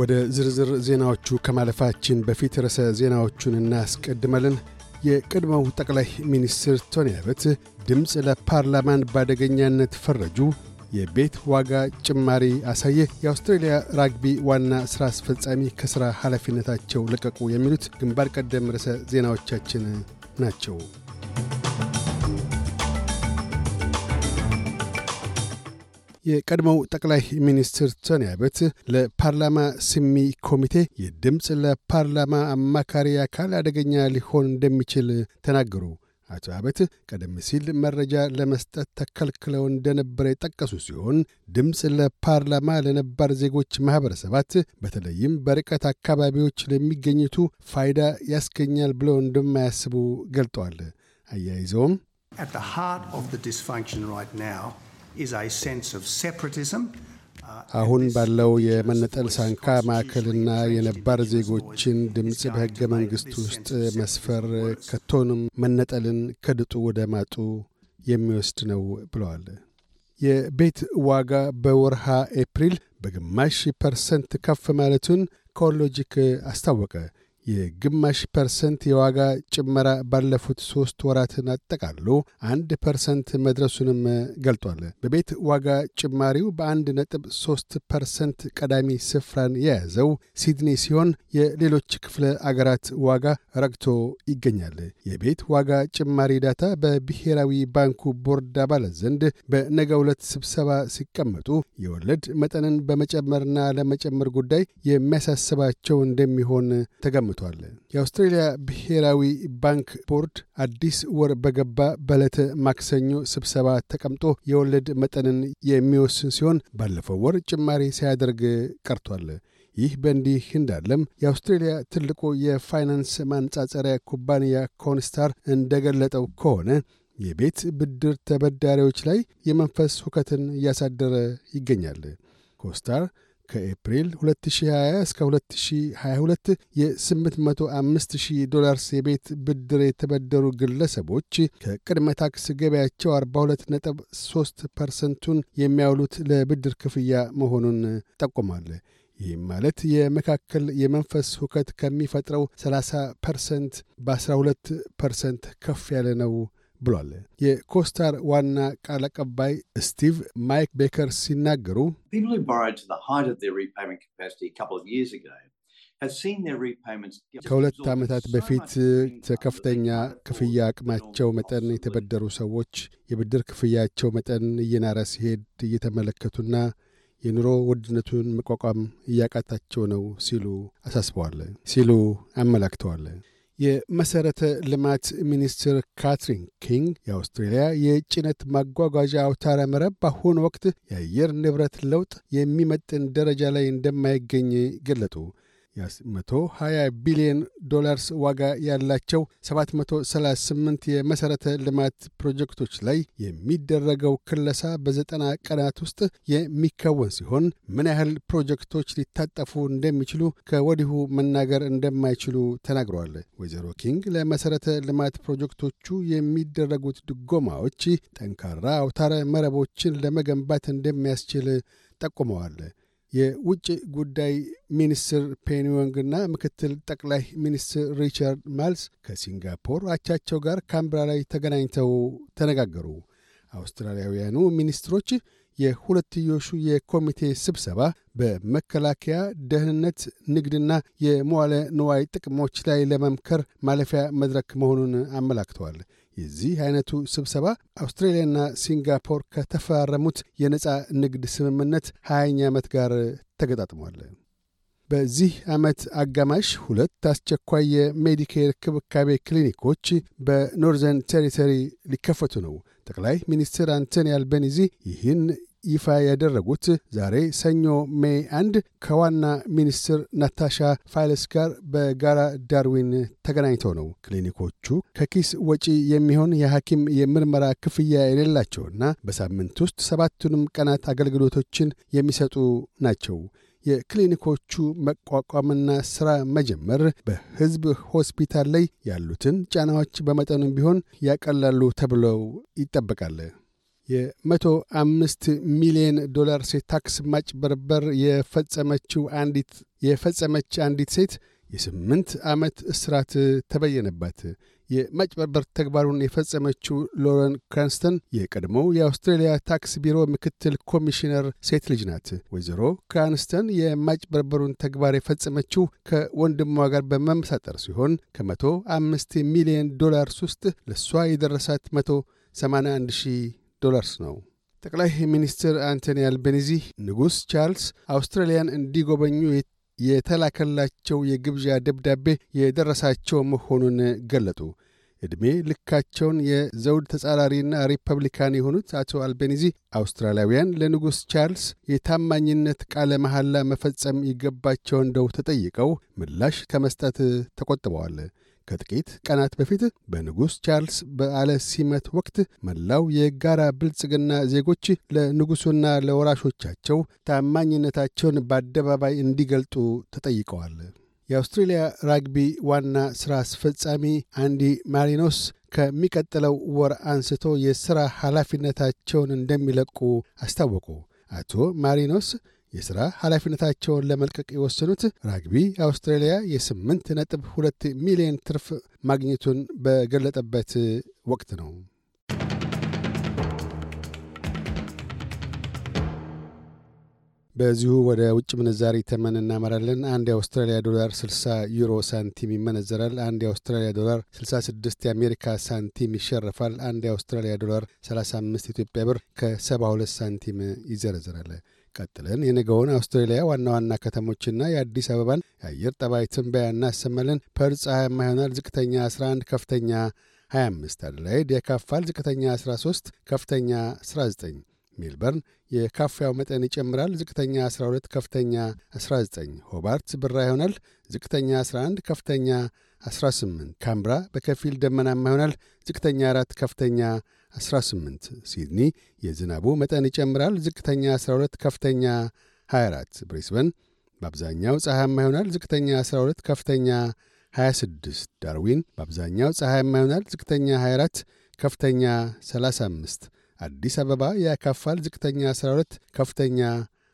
ወደ ዝርዝር ዜናዎቹ ከማለፋችን በፊት ርዕሰ ዜናዎቹን እናስቀድመልን። የቀድሞው ጠቅላይ ሚኒስትር ቶኒ አበት ድምፅ ለፓርላማን በአደገኛነት ፈረጁ። የቤት ዋጋ ጭማሪ አሳየ። የአውስትሬልያ ራግቢ ዋና ሥራ አስፈጻሚ ከሥራ ኃላፊነታቸው ለቀቁ። የሚሉት ግንባር ቀደም ርዕሰ ዜናዎቻችን ናቸው። የቀድሞው ጠቅላይ ሚኒስትር ቶኒ አበት ለፓርላማ ስሚ ኮሚቴ የድምፅ ለፓርላማ አማካሪ አካል አደገኛ ሊሆን እንደሚችል ተናገሩ። አቶ አበት ቀደም ሲል መረጃ ለመስጠት ተከልክለው እንደነበረ የጠቀሱ ሲሆን ድምፅ ለፓርላማ ለነባር ዜጎች ማኅበረሰባት በተለይም በርቀት አካባቢዎች ለሚገኙቱ ፋይዳ ያስገኛል ብለው እንደማያስቡ ገልጠዋል። አያይዘውም አሁን ባለው የመነጠል ሳንካ ማዕከልና የነባር ዜጎችን ድምፅ በሕገ መንግሥት ውስጥ መስፈር ከቶንም መነጠልን ከድጡ ወደ ማጡ የሚወስድ ነው ብለዋል። የቤት ዋጋ በወርሃ ኤፕሪል በግማሽ ፐርሰንት ከፍ ማለቱን ኮርሎጂክ አስታወቀ። የግማሽ ፐርሰንት የዋጋ ጭመራ ባለፉት ሦስት ወራትን አጠቃሎ አንድ ፐርሰንት መድረሱንም ገልጧል። በቤት ዋጋ ጭማሪው በአንድ ነጥብ ሦስት ፐርሰንት ቀዳሚ ስፍራን የያዘው ሲድኒ ሲሆን የሌሎች ክፍለ አገራት ዋጋ ረግቶ ይገኛል። የቤት ዋጋ ጭማሪ data በብሔራዊ ባንኩ ቦርድ አባላት ዘንድ በነገ ዕለት ስብሰባ ሲቀመጡ የወለድ መጠንን በመጨመርና ለመጨመር ጉዳይ የሚያሳስባቸው እንደሚሆን ተገምቷል። የአውስትሬልያ ብሔራዊ ባንክ ቦርድ አዲስ ወር በገባ በዕለተ ማክሰኞ ስብሰባ ተቀምጦ የወለድ መጠንን የሚወስን ሲሆን ባለፈው ወር ጭማሪ ሳያደርግ ቀርቷል። ይህ በእንዲህ እንዳለም የአውስትሬልያ ትልቁ የፋይናንስ ማንጻጸሪያ ኩባንያ ኮስታር እንደገለጠው ከሆነ የቤት ብድር ተበዳሪዎች ላይ የመንፈስ ሁከትን እያሳደረ ይገኛል። ኮስታር ከኤፕሪል 2020 እስከ 2022 የ805 ሺህ ዶላርስ የቤት ብድር የተበደሩ ግለሰቦች ከቅድመ ታክስ ገቢያቸው 42.3 ፐርሰንቱን የሚያውሉት ለብድር ክፍያ መሆኑን ጠቁሟል። ይህም ማለት የመካከል የመንፈስ ሁከት ከሚፈጥረው 30 ፐርሰንት በ12 ፐርሰንት ከፍ ያለ ነው ብሏል። የኮስታር ዋና ቃል አቀባይ ስቲቭ ማይክ ቤከር ሲናገሩ ከሁለት ዓመታት በፊት ከፍተኛ ክፍያ አቅማቸው መጠን የተበደሩ ሰዎች የብድር ክፍያቸው መጠን እየናረ ሲሄድ እየተመለከቱና የኑሮ ውድነቱን መቋቋም እያቃታቸው ነው ሲሉ አሳስበዋል ሲሉ አመላክተዋል። የመሠረተ ልማት ሚኒስትር ካትሪን ኪንግ የአውስትሬልያ የጭነት ማጓጓዣ አውታረ መረብ በአሁኑ ወቅት የአየር ንብረት ለውጥ የሚመጥን ደረጃ ላይ እንደማይገኝ ገለጡ። የ120 ቢሊዮን ዶላርስ ዋጋ ያላቸው 738 የመሠረተ ልማት ፕሮጀክቶች ላይ የሚደረገው ክለሳ በዘጠና ቀናት ውስጥ የሚከወን ሲሆን ምን ያህል ፕሮጀክቶች ሊታጠፉ እንደሚችሉ ከወዲሁ መናገር እንደማይችሉ ተናግረዋል። ወይዘሮ ኪንግ ለመሠረተ ልማት ፕሮጀክቶቹ የሚደረጉት ድጎማዎች ጠንካራ አውታረ መረቦችን ለመገንባት እንደሚያስችል ጠቁመዋል። የውጭ ጉዳይ ሚኒስትር ፔኒ ዎንግና ምክትል ጠቅላይ ሚኒስትር ሪቻርድ ማልስ ከሲንጋፖር አቻቸው ጋር ካንብራ ላይ ተገናኝተው ተነጋገሩ። አውስትራሊያውያኑ ሚኒስትሮች የሁለትዮሹ የኮሚቴ ስብሰባ በመከላከያ፣ ደህንነት፣ ንግድና የመዋለ ንዋይ ጥቅሞች ላይ ለመምከር ማለፊያ መድረክ መሆኑን አመላክተዋል። የዚህ አይነቱ ስብሰባ አውስትራሊያና ሲንጋፖር ከተፈራረሙት የነፃ ንግድ ስምምነት 20ኛ ዓመት ጋር ተገጣጥሟል። በዚህ ዓመት አጋማሽ ሁለት አስቸኳይ የሜዲኬር ክብካቤ ክሊኒኮች በኖርዘርን ቴሪተሪ ሊከፈቱ ነው። ጠቅላይ ሚኒስትር አንቶኒ አልባኒዚ ይህን ይፋ ያደረጉት ዛሬ ሰኞ ሜይ አንድ ከዋና ሚኒስትር ናታሻ ፋይለስ ጋር በጋራ ዳርዊን ተገናኝተው ነው። ክሊኒኮቹ ከኪስ ወጪ የሚሆን የሐኪም የምርመራ ክፍያ የሌላቸውና በሳምንት ውስጥ ሰባቱንም ቀናት አገልግሎቶችን የሚሰጡ ናቸው። የክሊኒኮቹ መቋቋምና ሥራ መጀመር በሕዝብ ሆስፒታል ላይ ያሉትን ጫናዎች በመጠኑም ቢሆን ያቀላሉ ተብለው ይጠበቃል። የመቶ አምስት ሚሊዮን ዶላር የታክስ ማጭበርበር የፈጸመችው አንዲት የፈጸመች አንዲት ሴት የስምንት ዓመት እስራት ተበየነባት። የማጭበርበር ተግባሩን የፈጸመችው ሎረን ክራንስተን የቀድሞው የአውስትሬልያ ታክስ ቢሮ ምክትል ኮሚሽነር ሴት ልጅ ናት። ወይዘሮ ክራንስተን የማጭበርበሩን ተግባር የፈጸመችው ከወንድሟ ጋር በመመሳጠር ሲሆን ከመቶ አምስት ሚሊዮን ዶላርስ ውስጥ ለእሷ የደረሳት መቶ 81 ሺህ ዶላርስ ነው። ጠቅላይ ሚኒስትር አንቶኒ አልባኒዚ ንጉሥ ቻርልስ አውስትራሊያን እንዲጎበኙ የተላከላቸው የግብዣ ደብዳቤ የደረሳቸው መሆኑን ገለጡ። ዕድሜ ልካቸውን የዘውድ ተጻራሪና ሪፐብሊካን የሆኑት አቶ አልባኒዚ አውስትራሊያውያን ለንጉሥ ቻርልስ የታማኝነት ቃለ መሐላ መፈጸም ይገባቸው እንደሁ ተጠይቀው ምላሽ ከመስጠት ተቆጥበዋል። ከጥቂት ቀናት በፊት በንጉሥ ቻርልስ በዓለ ሲመት ወቅት መላው የጋራ ብልጽግና ዜጎች ለንጉሡና ለወራሾቻቸው ታማኝነታቸውን በአደባባይ እንዲገልጡ ተጠይቀዋል። የአውስትሬልያ ራግቢ ዋና ሥራ አስፈጻሚ አንዲ ማሪኖስ ከሚቀጥለው ወር አንስቶ የሥራ ኃላፊነታቸውን እንደሚለቁ አስታወቁ። አቶ ማሪኖስ የሥራ ኃላፊነታቸውን ለመልቀቅ የወሰኑት ራግቢ አውስትራሊያ የስምንት ነጥብ ሁለት ሚሊዮን ትርፍ ማግኘቱን በገለጠበት ወቅት ነው። በዚሁ ወደ ውጭ ምንዛሪ ተመን እናመራለን። አንድ የአውስትራሊያ ዶላር 60 ዩሮ ሳንቲም ይመነዘራል። አንድ የአውስትራሊያ ዶላር 66 የአሜሪካ ሳንቲም ይሸርፋል። አንድ የአውስትራሊያ ዶላር 35 ኢትዮጵያ ብር ከ72 ሳንቲም ይዘረዝራል። ቀጥለን የነገውን አውስትራሊያ ዋና ዋና ከተሞችና የአዲስ አበባን የአየር ጠባይ ትንበያ እናሰማለን። ፐርዝ ፀሐያማ ይሆናል። ዝቅተኛ 11፣ ከፍተኛ 25። አደላይድ ያካፋል። ዝቅተኛ 13፣ ከፍተኛ 19። ሜልበርን የካፊያው መጠን ይጨምራል። ዝቅተኛ 12፣ ከፍተኛ 19። ሆባርት ብራ ይሆናል። ዝቅተኛ 11፣ ከፍተኛ 18። ካንብራ በከፊል ደመናማ ይሆናል። ዝቅተኛ 4፣ ከፍተኛ 18 ሲድኒ የዝናቡ መጠን ይጨምራል። ዝቅተኛ 12፣ ከፍተኛ 24። ብሪስበን በአብዛኛው ፀሐያማ ይሆናል። ዝቅተኛ 12፣ ከፍተኛ 26። ዳርዊን በአብዛኛው ፀሐያማ ይሆናል። ዝቅተኛ 24፣ ከፍተኛ 35። አዲስ አበባ ያካፋል። ዝቅተኛ 12፣ ከፍተኛ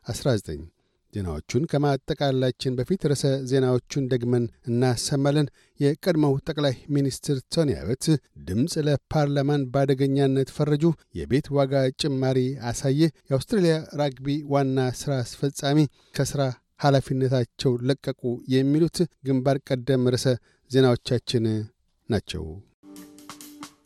19። ዜናዎቹን ከማጠቃላችን በፊት ርዕሰ ዜናዎቹን ደግመን እናሰማለን። የቀድሞው ጠቅላይ ሚኒስትር ቶኒ አበት ድምፅ ለፓርላማን በአደገኛነት ፈረጁ። የቤት ዋጋ ጭማሪ አሳየ። የአውስትሬልያ ራግቢ ዋና ሥራ አስፈጻሚ ከሥራ ኃላፊነታቸው ለቀቁ። የሚሉት ግንባር ቀደም ርዕሰ ዜናዎቻችን ናቸው።